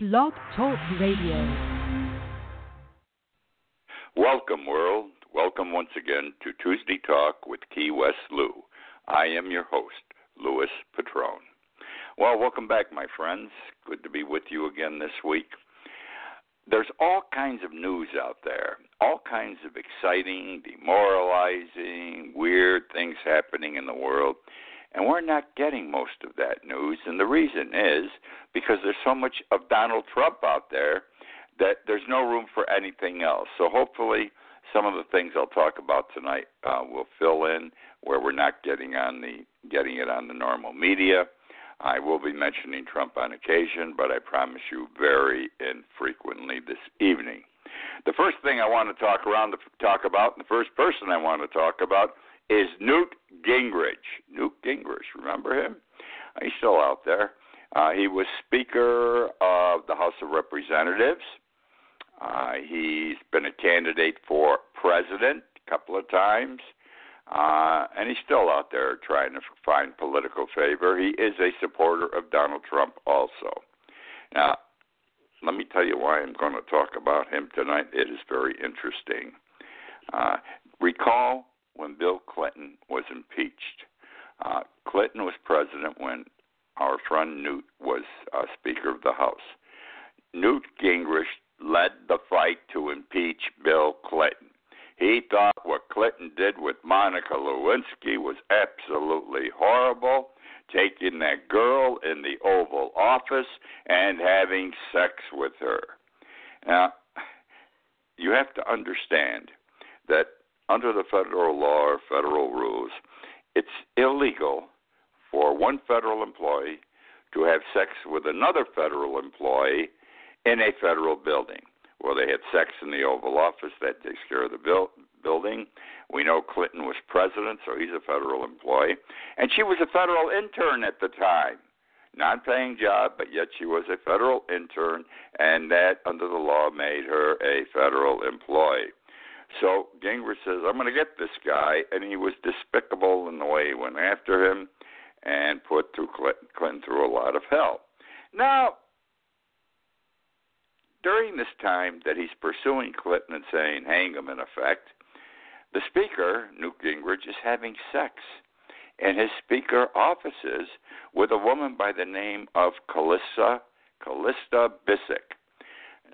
Blog Talk Radio. Welcome, world. Welcome once again to Tuesday Talk with Key West Lou. I am your host, Louis Patrone. Well, welcome back, my friends. Good to be with you again this week. There's all kinds of news out there, all kinds of exciting, demoralizing, weird things happening in the world. And we're not getting most of that news. And the reason is because there's so much of Donald Trump out there that there's no room for anything else. So hopefully, some of the things I'll talk about tonight uh, will fill in where we're not getting on the getting it on the normal media. I will be mentioning Trump on occasion, but I promise you very infrequently this evening. The first thing I want to talk around to talk about, and the first person I want to talk about is Newt Gingrich. Newt Gingrich, remember him? He's still out there. Uh, he was Speaker of the House of Representatives. Uh, he's been a candidate for president a couple of times. Uh, and he's still out there trying to find political favor. He is a supporter of Donald Trump also. Now, let me tell you why I'm going to talk about him tonight. It is very interesting. Uh, recall when Bill Clinton was impeached. Uh, Clinton was president when our friend Newt was uh, Speaker of the House. Newt Gingrich led the fight to impeach Bill Clinton. He thought what Clinton did with Monica Lewinsky was absolutely horrible, taking that girl in the Oval Office and having sex with her. Now, you have to understand that under the federal law or federal rules, it's illegal for one federal employee to have sex with another federal employee in a federal building. Well, they had sex in the Oval Office. That takes care of the bil- building. We know Clinton was president, so he's a federal employee. And she was a federal intern at the time. Non paying job, but yet she was a federal intern, and that, under the law, made her a federal employee. So Gingrich says, I'm going to get this guy. And he was despicable in the way he went after him and put through Clinton, through a lot of hell. Now, during this time that he's pursuing Clinton and saying, hang him in effect, the speaker, Newt Gingrich, is having sex in his speaker offices with a woman by the name of Callista, Callista Bisek.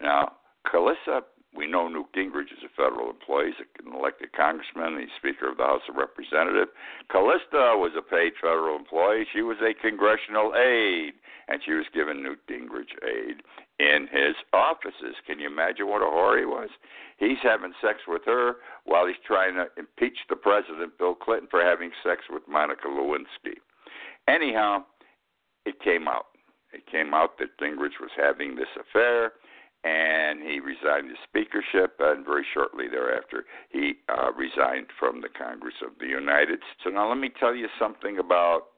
Now, Callista we know Newt Gingrich is a federal employee. He's an elected congressman. He's Speaker of the House of Representatives. Callista was a paid federal employee. She was a congressional aide, and she was giving Newt Gingrich aid in his offices. Can you imagine what a whore he was? He's having sex with her while he's trying to impeach the president, Bill Clinton, for having sex with Monica Lewinsky. Anyhow, it came out. It came out that Gingrich was having this affair and he resigned his speakership, and very shortly thereafter, he uh, resigned from the Congress of the United States. So now let me tell you something about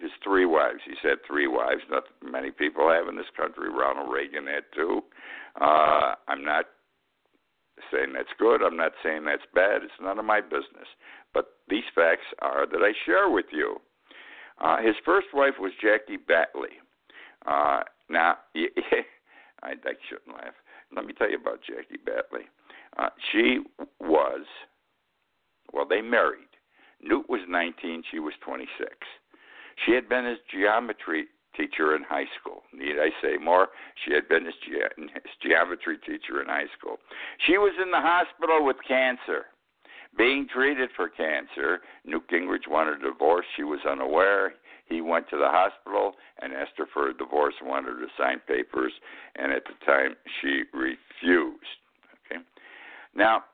his three wives. He's had three wives. Not many people have in this country. Ronald Reagan had two. Uh, I'm not saying that's good. I'm not saying that's bad. It's none of my business. But these facts are that I share with you. Uh, his first wife was Jackie Battley. Uh, now, I, I shouldn't laugh. Let me tell you about Jackie Battley. Uh, she was, well, they married. Newt was 19, she was 26. She had been his geometry teacher in high school. Need I say more? She had been his, ge- his geometry teacher in high school. She was in the hospital with cancer, being treated for cancer. Newt Gingrich wanted a divorce. She was unaware he went to the hospital and asked her for a divorce and wanted her to sign papers, and at the time she refused. Okay. Now,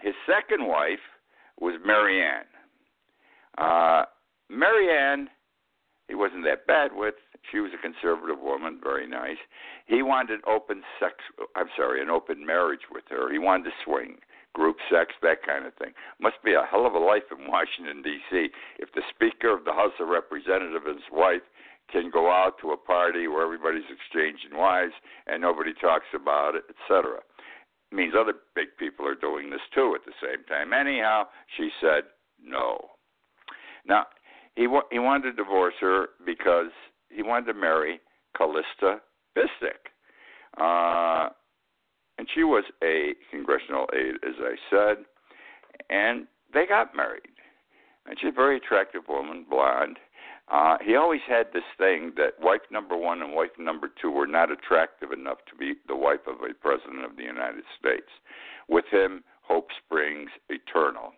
his second wife was Marianne. Uh, Marianne, he wasn't that bad with. She was a conservative woman, very nice. He wanted open sex. I'm sorry, an open marriage with her. He wanted to swing group sex, that kind of thing. Must be a hell of a life in Washington D.C. If the Speaker of the House of Representatives and his wife can go out to a party where everybody's exchanging wives and nobody talks about it, etc. Means other big people are doing this too at the same time. Anyhow, she said no. Now he wa- he wanted to divorce her because he wanted to marry Callista Bisek. Uh, and she was a congressional aide, as I said, and they got married. And she's a very attractive woman, blonde. Uh, he always had this thing that wife number one and wife number two were not attractive enough to be the wife of a president of the United States. With him, hope springs eternal.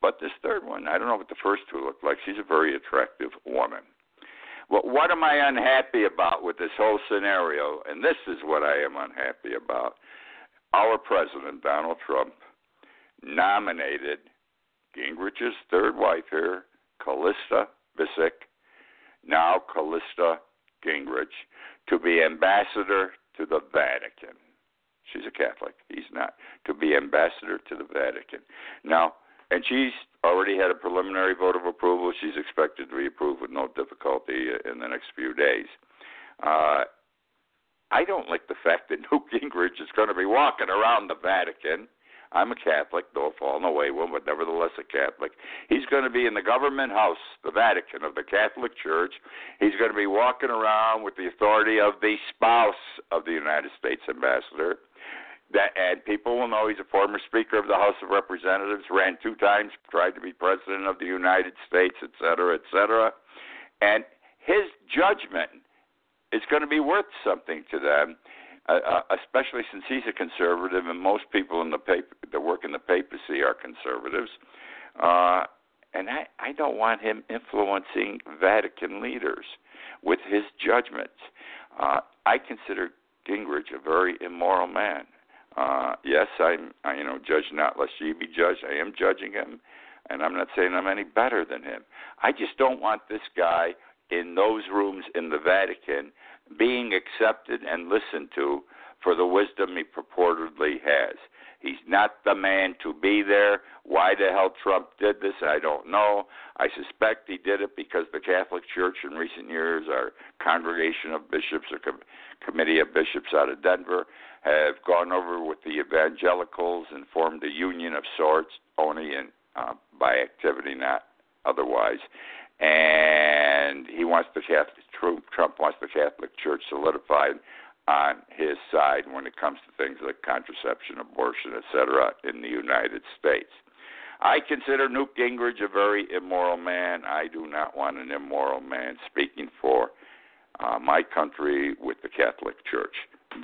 But this third one, I don't know what the first two look like. She's a very attractive woman. Well, what am I unhappy about with this whole scenario? And this is what I am unhappy about. Our president, Donald Trump, nominated Gingrich's third wife here, Callista Bisek, now Callista Gingrich, to be ambassador to the Vatican. She's a Catholic. He's not. To be ambassador to the Vatican. Now, and she's already had a preliminary vote of approval. She's expected to be approved with no difficulty in the next few days. Uh, I don't like the fact that Newt Gingrich is going to be walking around the Vatican. I'm a Catholic, though a fallen away one, but nevertheless a Catholic. He's going to be in the government house, the Vatican of the Catholic Church. He's going to be walking around with the authority of the spouse of the United States ambassador. That and people will know he's a former Speaker of the House of Representatives, ran two times, tried to be President of the United States, et cetera, et cetera. And his judgment is going to be worth something to them, uh, uh, especially since he's a conservative, and most people in the paper that work in the papacy are conservatives. Uh, and I, I don't want him influencing Vatican leaders with his judgments. Uh, I consider Gingrich a very immoral man. Uh, yes, I'm, I, you know, judge not lest ye be judged. I am judging him, and I'm not saying I'm any better than him. I just don't want this guy in those rooms in the Vatican being accepted and listened to for the wisdom he purportedly has. He's not the man to be there. Why the hell Trump did this, I don't know. I suspect he did it because the Catholic Church in recent years, our congregation of bishops, or com- committee of bishops out of Denver, have gone over with the evangelicals and formed a union of sorts, only in uh, by activity, not otherwise. And he wants the Catholic Trump wants the Catholic Church solidified on his side when it comes to things like contraception, abortion, etc. in the United States. I consider Newt Gingrich a very immoral man. I do not want an immoral man speaking for uh, my country with the Catholic Church.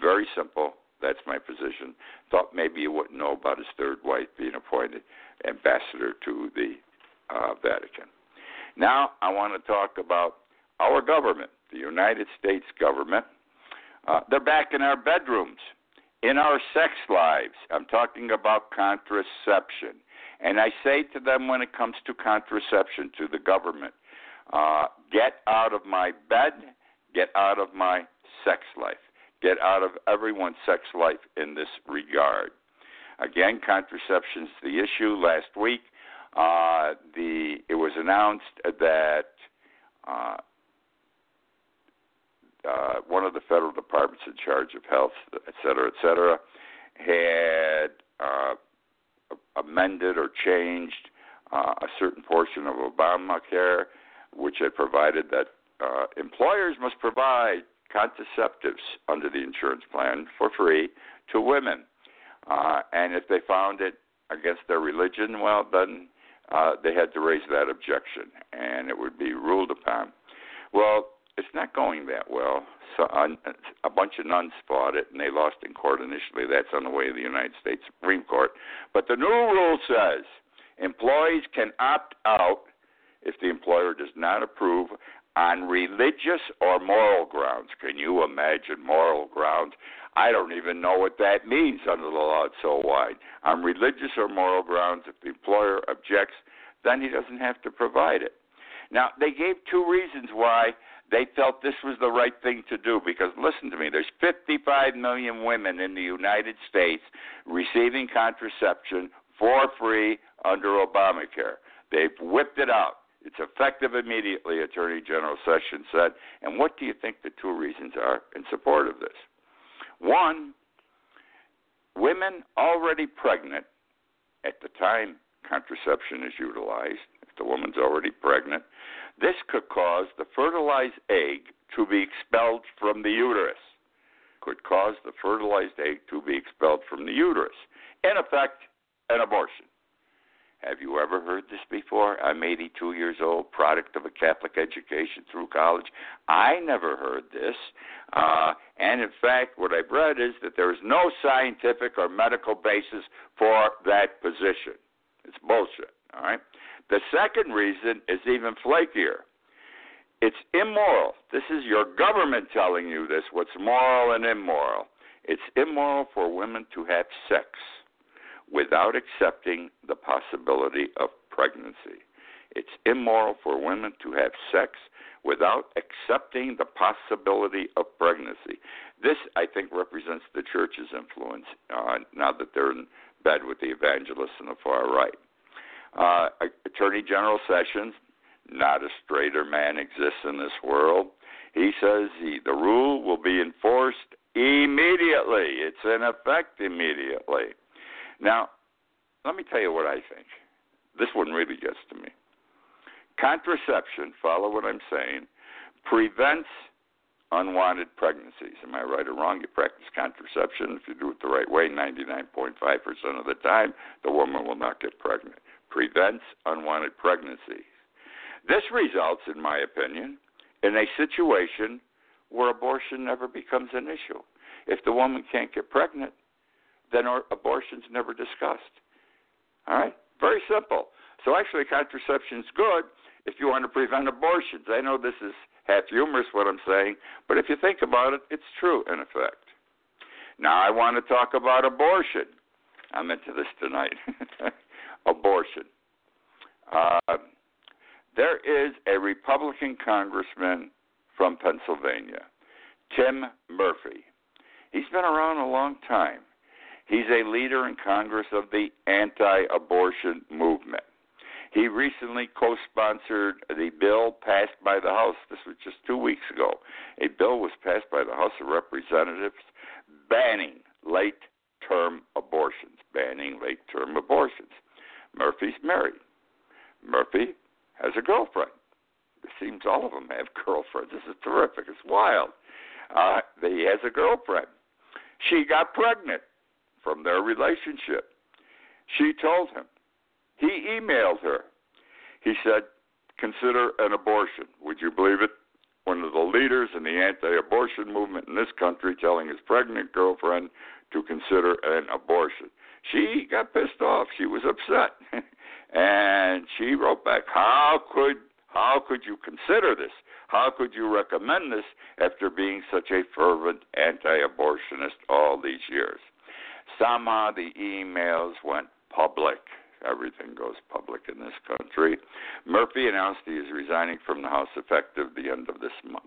Very simple. That's my position. Thought maybe you wouldn't know about his third wife being appointed ambassador to the uh, Vatican. Now I want to talk about our government, the United States government. Uh, they're back in our bedrooms, in our sex lives. I'm talking about contraception. And I say to them when it comes to contraception, to the government, uh, get out of my bed, get out of my sex life. Get out of everyone's sex life in this regard. Again, contraception is the issue. Last week, uh, the it was announced that uh, uh, one of the federal departments in charge of health, et cetera, et cetera, had uh, amended or changed uh, a certain portion of Obamacare, which had provided that uh, employers must provide contraceptives under the insurance plan for free to women. Uh, and if they found it against their religion, well, then uh, they had to raise that objection, and it would be ruled upon. Well, it's not going that well. So uh, a bunch of nuns fought it, and they lost in court initially. That's on the way to the United States Supreme Court. But the new rule says employees can opt out if the employer does not approve on religious or moral grounds. Can you imagine moral grounds? I don't even know what that means under the law. It's so wide. On religious or moral grounds, if the employer objects, then he doesn't have to provide it. Now, they gave two reasons why they felt this was the right thing to do because listen to me, there's 55 million women in the United States receiving contraception for free under Obamacare. They've whipped it out. It's effective immediately, Attorney General Sessions said. And what do you think the two reasons are in support of this? One, women already pregnant at the time contraception is utilized, if the woman's already pregnant, this could cause the fertilized egg to be expelled from the uterus. could cause the fertilized egg to be expelled from the uterus. In effect, an abortion. Have you ever heard this before? I'm 82 years old, product of a Catholic education through college. I never heard this. Uh, and in fact, what I've read is that there is no scientific or medical basis for that position. It's bullshit. All right. The second reason is even flakier. It's immoral. This is your government telling you this what's moral and immoral. It's immoral for women to have sex without accepting the possibility of pregnancy. It's immoral for women to have sex without accepting the possibility of pregnancy. This, I think, represents the church's influence uh, now that they're in bed with the evangelists and the far right. Uh, Attorney General Sessions, not a straighter man exists in this world. He says he, the rule will be enforced immediately. It's in effect immediately. Now, let me tell you what I think. This one really gets to me. Contraception, follow what I'm saying, prevents unwanted pregnancies. Am I right or wrong? You practice contraception. If you do it the right way, 99.5% of the time, the woman will not get pregnant. Prevents unwanted pregnancies. This results, in my opinion, in a situation where abortion never becomes an issue. If the woman can't get pregnant, then abortion's never discussed. All right? Very simple. So actually, contraception is good if you want to prevent abortions. I know this is half humorous what I'm saying, but if you think about it, it's true in effect. Now I want to talk about abortion. I'm into this tonight. abortion. Uh, there is a Republican congressman from Pennsylvania, Tim Murphy. He's been around a long time. He's a leader in Congress of the anti abortion movement. He recently co sponsored the bill passed by the House. This was just two weeks ago. A bill was passed by the House of Representatives banning late term abortions. Banning late term abortions. Murphy's married. Murphy has a girlfriend. It seems all of them have girlfriends. This is terrific. It's wild. Uh, he has a girlfriend. She got pregnant from their relationship. She told him. He emailed her. He said, Consider an abortion. Would you believe it? One of the leaders in the anti abortion movement in this country telling his pregnant girlfriend to consider an abortion. She got pissed off. She was upset. and she wrote back, How could how could you consider this? How could you recommend this after being such a fervent anti abortionist all these years? Somehow the emails went public. Everything goes public in this country. Murphy announced he is resigning from the House effective the end of this month.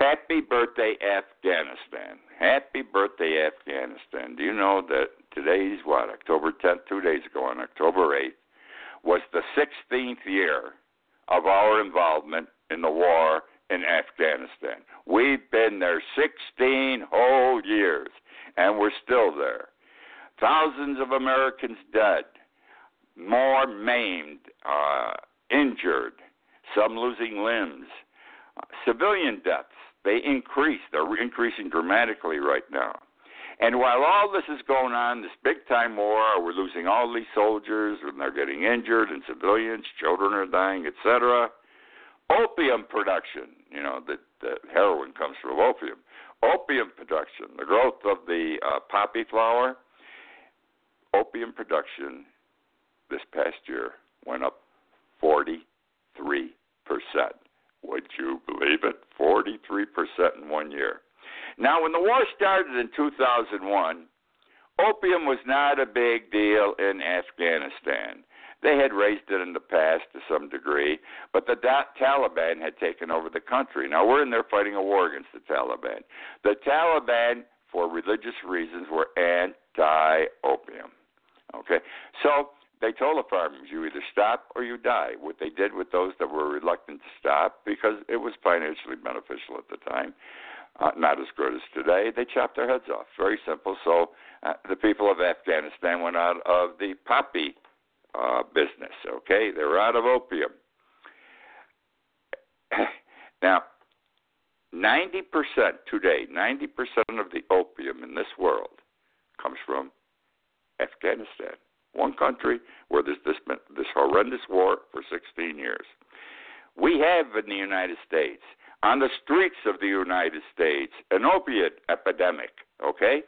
Happy birthday, Afghanistan. Happy birthday, Afghanistan. Do you know that today's what, October 10th, two days ago, on October 8th, was the 16th year of our involvement in the war in Afghanistan. We've been there 16 whole years, and we're still there. Thousands of Americans dead, more maimed, uh, injured, some losing limbs. Civilian deaths, they increase. They're increasing dramatically right now. And while all this is going on, this big time war, we're losing all these soldiers and they're getting injured and civilians, children are dying, etc opium production. You know, the, the heroin comes from opium. Opium production, the growth of the uh, poppy flower, opium production this past year went up 43%. Would you believe it? 43% in one year. Now, when the war started in 2001, opium was not a big deal in Afghanistan. They had raised it in the past to some degree, but the Taliban had taken over the country. Now we're in there fighting a war against the Taliban. The Taliban, for religious reasons, were anti-opium. Okay, so they told the farmers, you either stop or you die. What they did with those that were reluctant to stop, because it was financially beneficial at the time, uh, not as good as today, they chopped their heads off. Very simple. So uh, the people of Afghanistan went out of the poppy uh, business. Okay, they're out of opium. now, 90% today, 90% of the opium in this world comes from Afghanistan. One country where there's this, this horrendous war for 16 years. We have in the United States, on the streets of the United States, an opiate epidemic, okay?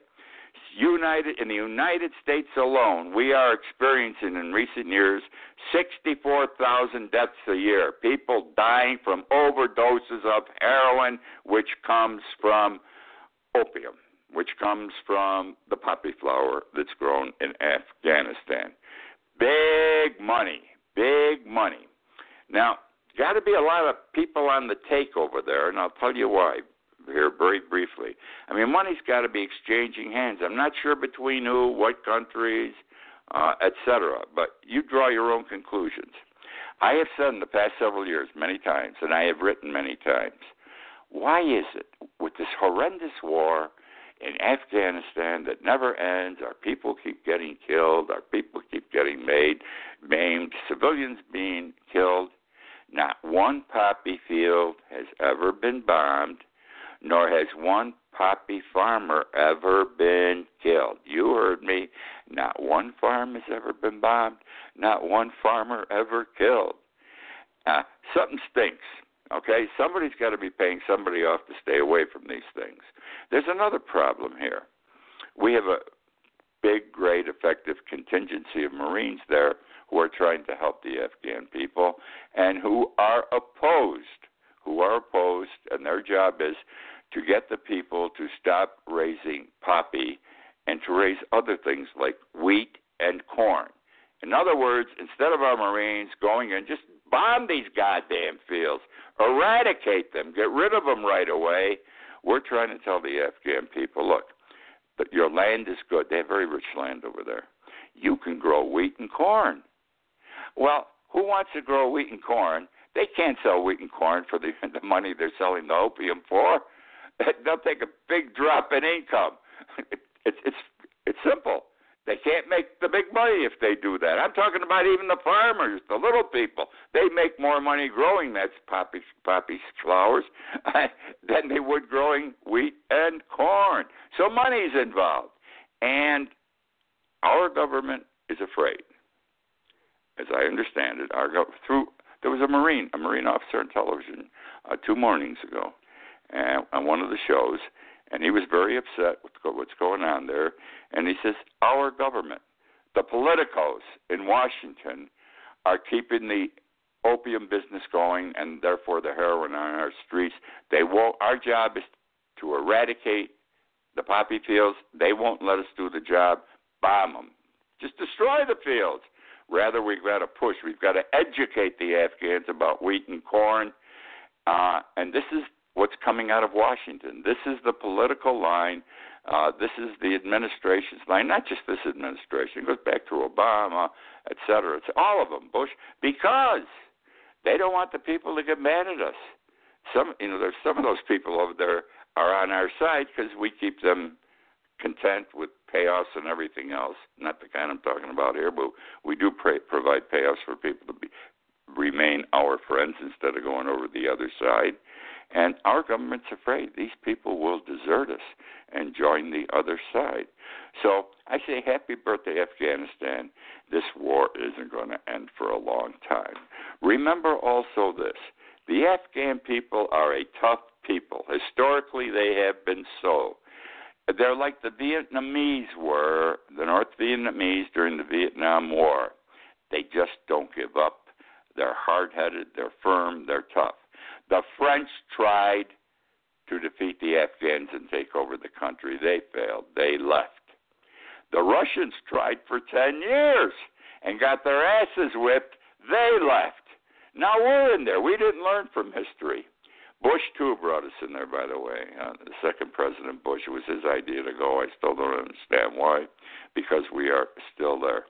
United in the United States alone, we are experiencing in recent years 64,000 deaths a year. People dying from overdoses of heroin, which comes from opium, which comes from the poppy flower that's grown in Afghanistan. Big money, big money. Now, got to be a lot of people on the take over there, and I'll tell you why here very briefly. I mean, money's got to be exchanging hands. I'm not sure between who, what countries, uh, etc. But you draw your own conclusions. I have said in the past several years many times, and I have written many times, why is it with this horrendous war in Afghanistan that never ends, our people keep getting killed, our people keep getting made, maimed, civilians being killed, not one poppy field has ever been bombed nor has one poppy farmer ever been killed. You heard me. Not one farm has ever been bombed, not one farmer ever killed. Uh, something stinks. Okay, somebody's got to be paying somebody off to stay away from these things. There's another problem here. We have a big, great, effective contingency of Marines there who are trying to help the Afghan people and who are opposed, who are opposed, and their job is to get the people to stop raising poppy and to raise other things like wheat and corn. In other words, instead of our Marines going and just bomb these goddamn fields, eradicate them, get rid of them right away, we're trying to tell the Afghan people look, but your land is good. They have very rich land over there. You can grow wheat and corn. Well, who wants to grow wheat and corn? They can't sell wheat and corn for the, the money they're selling the opium for. they'll take a big drop in income. It's it's it's simple. They can't make the big money if they do that. I'm talking about even the farmers, the little people. They make more money growing that poppy poppy flowers than they would growing wheat and corn. So money's involved, and our government is afraid. As I understand it, our through there was a marine, a marine officer on television uh, two mornings ago, and, on one of the shows, and he was very upset with what's going on there. And he says, Our government, the politicos in Washington, are keeping the opium business going and therefore the heroin on our streets. They won't. Our job is to eradicate the poppy fields. They won't let us do the job. Bomb them. Just destroy the fields. Rather, we've got to push. We've got to educate the Afghans about wheat and corn. Uh, and this is what's coming out of Washington. This is the political line. Uh, this is the administration's line. Not just this administration. It goes back to Obama, et cetera. It's all of them. Bush, because they don't want the people to get mad at us. Some, you know, there's some of those people over there are on our side because we keep them content with payoffs and everything else. Not the kind I'm talking about here, but we do pray, provide payoffs for people to be remain our friends instead of going over the other side. And our government's afraid these people will desert us and join the other side. So I say, happy birthday, Afghanistan. This war isn't going to end for a long time. Remember also this the Afghan people are a tough people. Historically, they have been so. They're like the Vietnamese were, the North Vietnamese during the Vietnam War. They just don't give up. They're hard headed, they're firm, they're tough. The French tried to defeat the Afghans and take over the country. They failed. They left. The Russians tried for 10 years and got their asses whipped. They left. Now we're in there. We didn't learn from history. Bush, too, brought us in there, by the way. Uh, the second President Bush, it was his idea to go. I still don't understand why, because we are still there.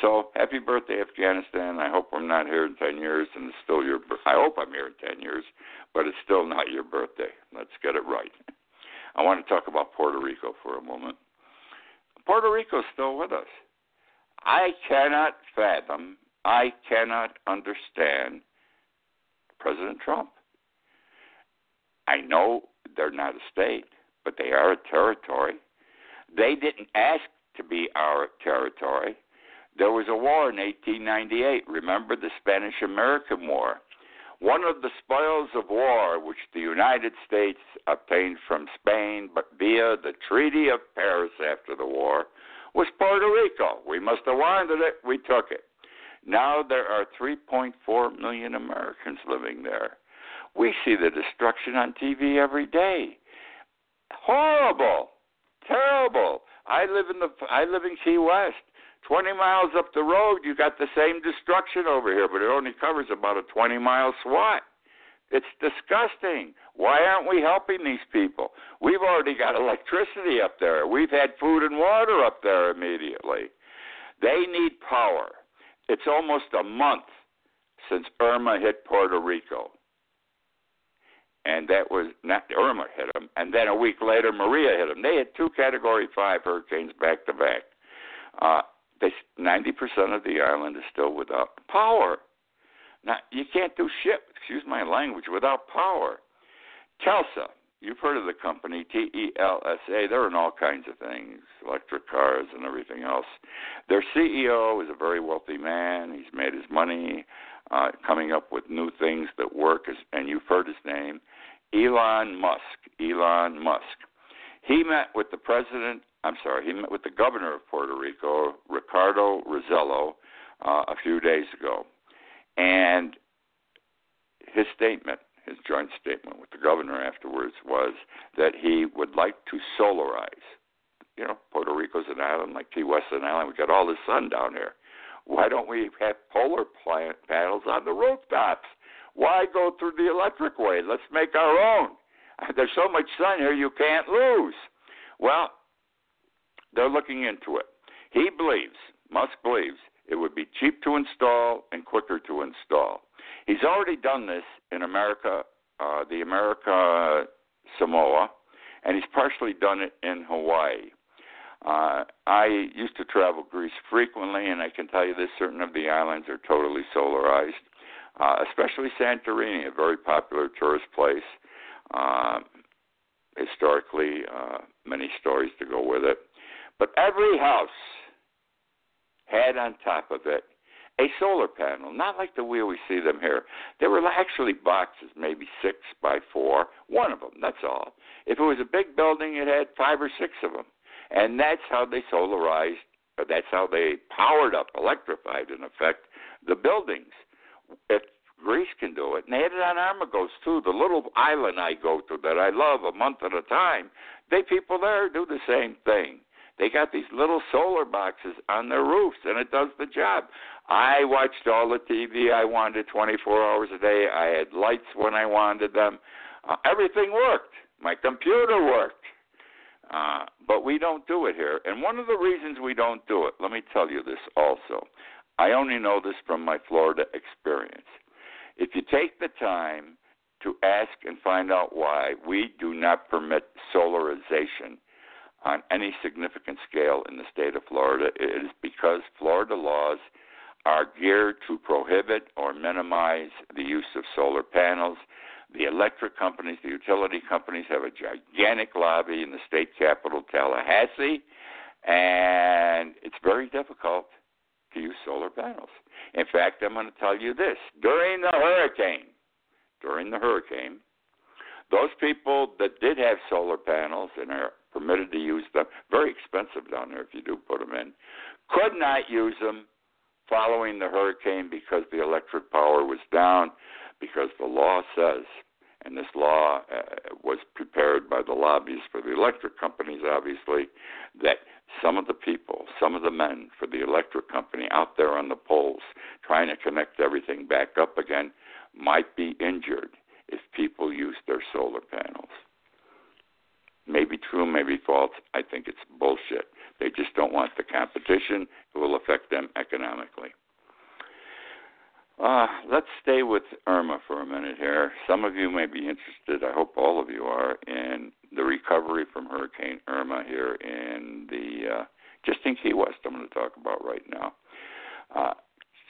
So happy birthday, Afghanistan. I hope I'm not here in 10 years and it's still your I hope I'm here in 10 years, but it's still not your birthday. Let's get it right. I want to talk about Puerto Rico for a moment. Puerto Rico's still with us. I cannot fathom, I cannot understand President Trump. I know they're not a state, but they are a territory. They didn't ask to be our territory. There was a war in 1898. Remember the Spanish American War? One of the spoils of war which the United States obtained from Spain, but via the Treaty of Paris after the war, was Puerto Rico. We must have wanted it, we took it. Now there are 3.4 million Americans living there. We see the destruction on TV every day. Horrible, terrible. I live in the I live in Key West. 20 miles up the road, you got the same destruction over here, but it only covers about a 20 mile swath. It's disgusting. Why aren't we helping these people? We've already got electricity up there. We've had food and water up there immediately. They need power. It's almost a month since Irma hit Puerto Rico. And that was not Irma hit them, and then a week later Maria hit them. They had two Category Five hurricanes back to back. Uh, Uh, they ninety percent of the island is still without power. Now you can't do shit. Excuse my language without power. Telsa, you've heard of the company T E L S A. They're in all kinds of things, electric cars and everything else. Their CEO is a very wealthy man. He's made his money uh, coming up with new things that work. And you've heard his name, Elon Musk. Elon Musk. He met with the president I'm sorry, he met with the governor of Puerto Rico, Ricardo Rosselló, uh, a few days ago. And his statement, his joint statement with the governor afterwards, was that he would like to solarize. You know, Puerto Rico's an island like Key West an island. We've got all the sun down here. Why don't we have solar panels on the rooftops? Why go through the electric way? Let's make our own. There's so much sun here you can't lose. Well, they're looking into it. He believes, Musk believes, it would be cheap to install and quicker to install. He's already done this in America, uh, the America Samoa, and he's partially done it in Hawaii. Uh, I used to travel Greece frequently, and I can tell you this: certain of the islands are totally solarized, uh, especially Santorini, a very popular tourist place. Uh, historically, uh, many stories to go with it. But every house had on top of it a solar panel, not like the way we see them here. They were actually boxes, maybe six by four, one of them, that's all. If it was a big building, it had five or six of them. And that's how they solarized, that's how they powered up, electrified, in effect, the buildings. If Greece can do it, and they had it on Amorgos too, the little island I go to that I love a month at a time, they people there do the same thing. They got these little solar boxes on their roofs, and it does the job. I watched all the TV I wanted 24 hours a day. I had lights when I wanted them. Uh, everything worked. My computer worked. Uh, but we don't do it here. And one of the reasons we don't do it, let me tell you this also. I only know this from my Florida experience. If you take the time to ask and find out why we do not permit solarization on any significant scale in the state of Florida. It is because Florida laws are geared to prohibit or minimize the use of solar panels. The electric companies, the utility companies have a gigantic lobby in the state capital, Tallahassee, and it's very difficult to use solar panels. In fact, I'm going to tell you this during the hurricane, during the hurricane, those people that did have solar panels and are permitted to use them, very expensive down there if you do put them in, could not use them following the hurricane because the electric power was down, because the law says, and this law uh, was prepared by the lobbyists for the electric companies, obviously, that some of the people, some of the men for the electric company out there on the poles trying to connect everything back up again might be injured if people use their solar panels. Maybe true, maybe false. I think it's bullshit. They just don't want the competition. It will affect them economically. Uh, let's stay with Irma for a minute here. Some of you may be interested, I hope all of you are, in the recovery from Hurricane Irma here in the, uh, just in Key West, I'm going to talk about right now. Uh,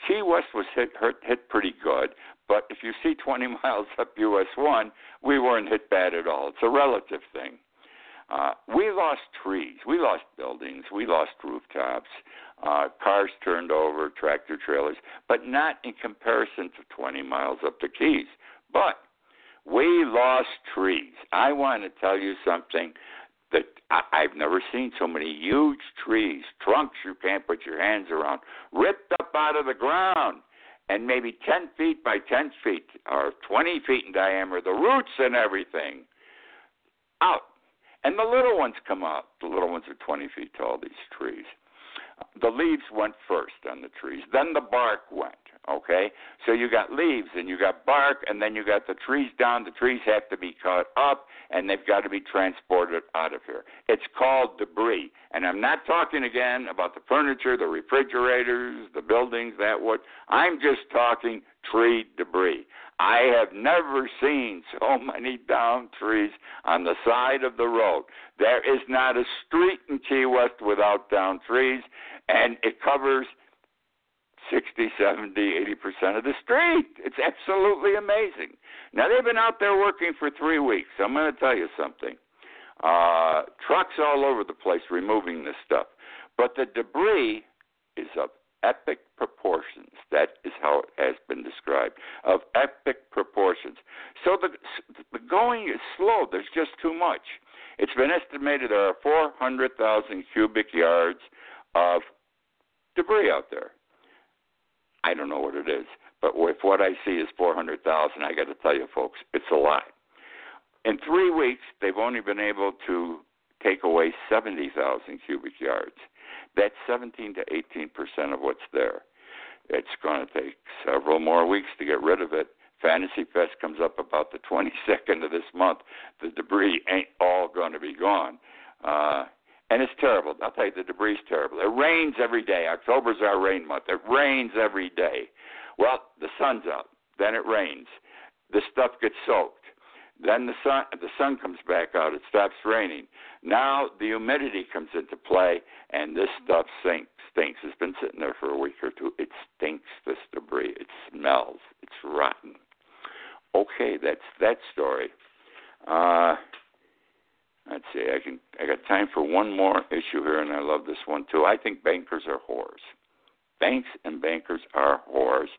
Key West was hit hurt, hit pretty good, but if you see 20 miles up US 1, we weren't hit bad at all. It's a relative thing. Uh, we lost trees, we lost buildings, we lost rooftops, uh, cars turned over, tractor trailers, but not in comparison to 20 miles up the Keys. But we lost trees. I want to tell you something that I, I've never seen so many huge trees, trunks you can't put your hands around, ripped up out of the ground and maybe 10 feet by 10 feet or 20 feet in diameter, the roots and everything out. And the little ones come out. The little ones are 20 feet tall, these trees. The leaves went first on the trees, then the bark went. Okay, so you got leaves and you got bark, and then you got the trees down. The trees have to be cut up, and they've got to be transported out of here. It's called debris, and I'm not talking again about the furniture, the refrigerators, the buildings, that what. I'm just talking tree debris. I have never seen so many down trees on the side of the road. There is not a street in Key West without down trees, and it covers 60, 70, 80% of the street. It's absolutely amazing. Now, they've been out there working for three weeks. I'm going to tell you something. Uh, trucks all over the place removing this stuff. But the debris is of epic proportions. That is how it has been described of epic proportions. So the, the going is slow. There's just too much. It's been estimated there are 400,000 cubic yards of debris out there. I don't know what it is, but if what I see is 400,000, I got to tell you, folks, it's a lot. In three weeks, they've only been able to take away 70,000 cubic yards. That's 17 to 18 percent of what's there. It's going to take several more weeks to get rid of it. Fantasy Fest comes up about the 22nd of this month. The debris ain't all going to be gone. Uh, and it's terrible. I'll tell you, the debris is terrible. It rains every day. October's our rain month. It rains every day. Well, the sun's out. Then it rains. The stuff gets soaked. Then the sun the sun comes back out. It stops raining. Now the humidity comes into play, and this stuff stinks. Stinks. It's been sitting there for a week or two. It stinks. This debris. It smells. It's rotten. Okay, that's that story. Uh, let's see. I can. I got time for one more issue here, and I love this one too. I think bankers are whores. Banks and bankers are whores.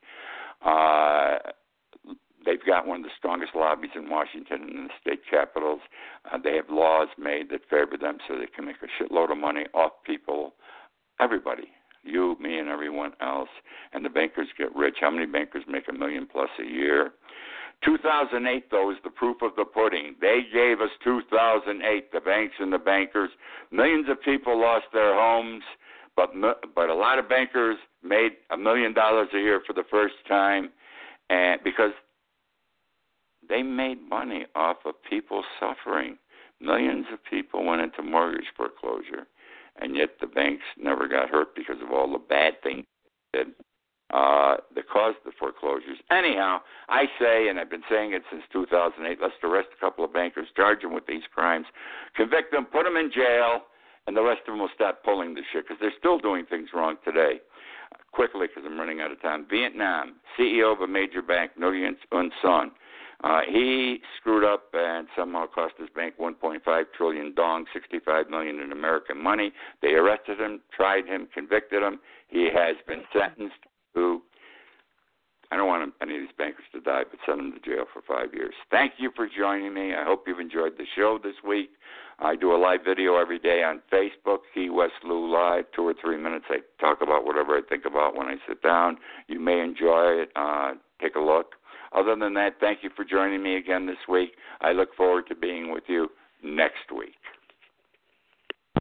Uh, they've got one of the strongest lobbies in Washington and in the state capitals. Uh, they have laws made that favor them so they can make a shitload of money off people, everybody, you, me, and everyone else. And the bankers get rich. How many bankers make a million plus a year? 2008, though, is the proof of the pudding. They gave us 2008, the banks and the bankers. Millions of people lost their homes, but but a lot of bankers made a million dollars a year for the first time, and because they made money off of people suffering. Millions of people went into mortgage foreclosure, and yet the banks never got hurt because of all the bad things they did uh, caused the foreclosures. Anyhow, I say, and I've been saying it since 2008, let's arrest a couple of bankers, charge them with these crimes, convict them, put them in jail, and the rest of them will stop pulling the shit because they're still doing things wrong today. Quickly, because I'm running out of time. Vietnam, CEO of a major bank, Nguyen Xuan Son uh, he screwed up and somehow cost his bank 1.5 trillion dong, 65 million in American money. They arrested him, tried him, convicted him. He has been sentenced to. I don't want any of these bankers to die, but send them to jail for five years. Thank you for joining me. I hope you've enjoyed the show this week. I do a live video every day on Facebook, Key West Lou Live, two or three minutes. I talk about whatever I think about when I sit down. You may enjoy it. Uh, take a look. Other than that, thank you for joining me again this week. I look forward to being with you next week.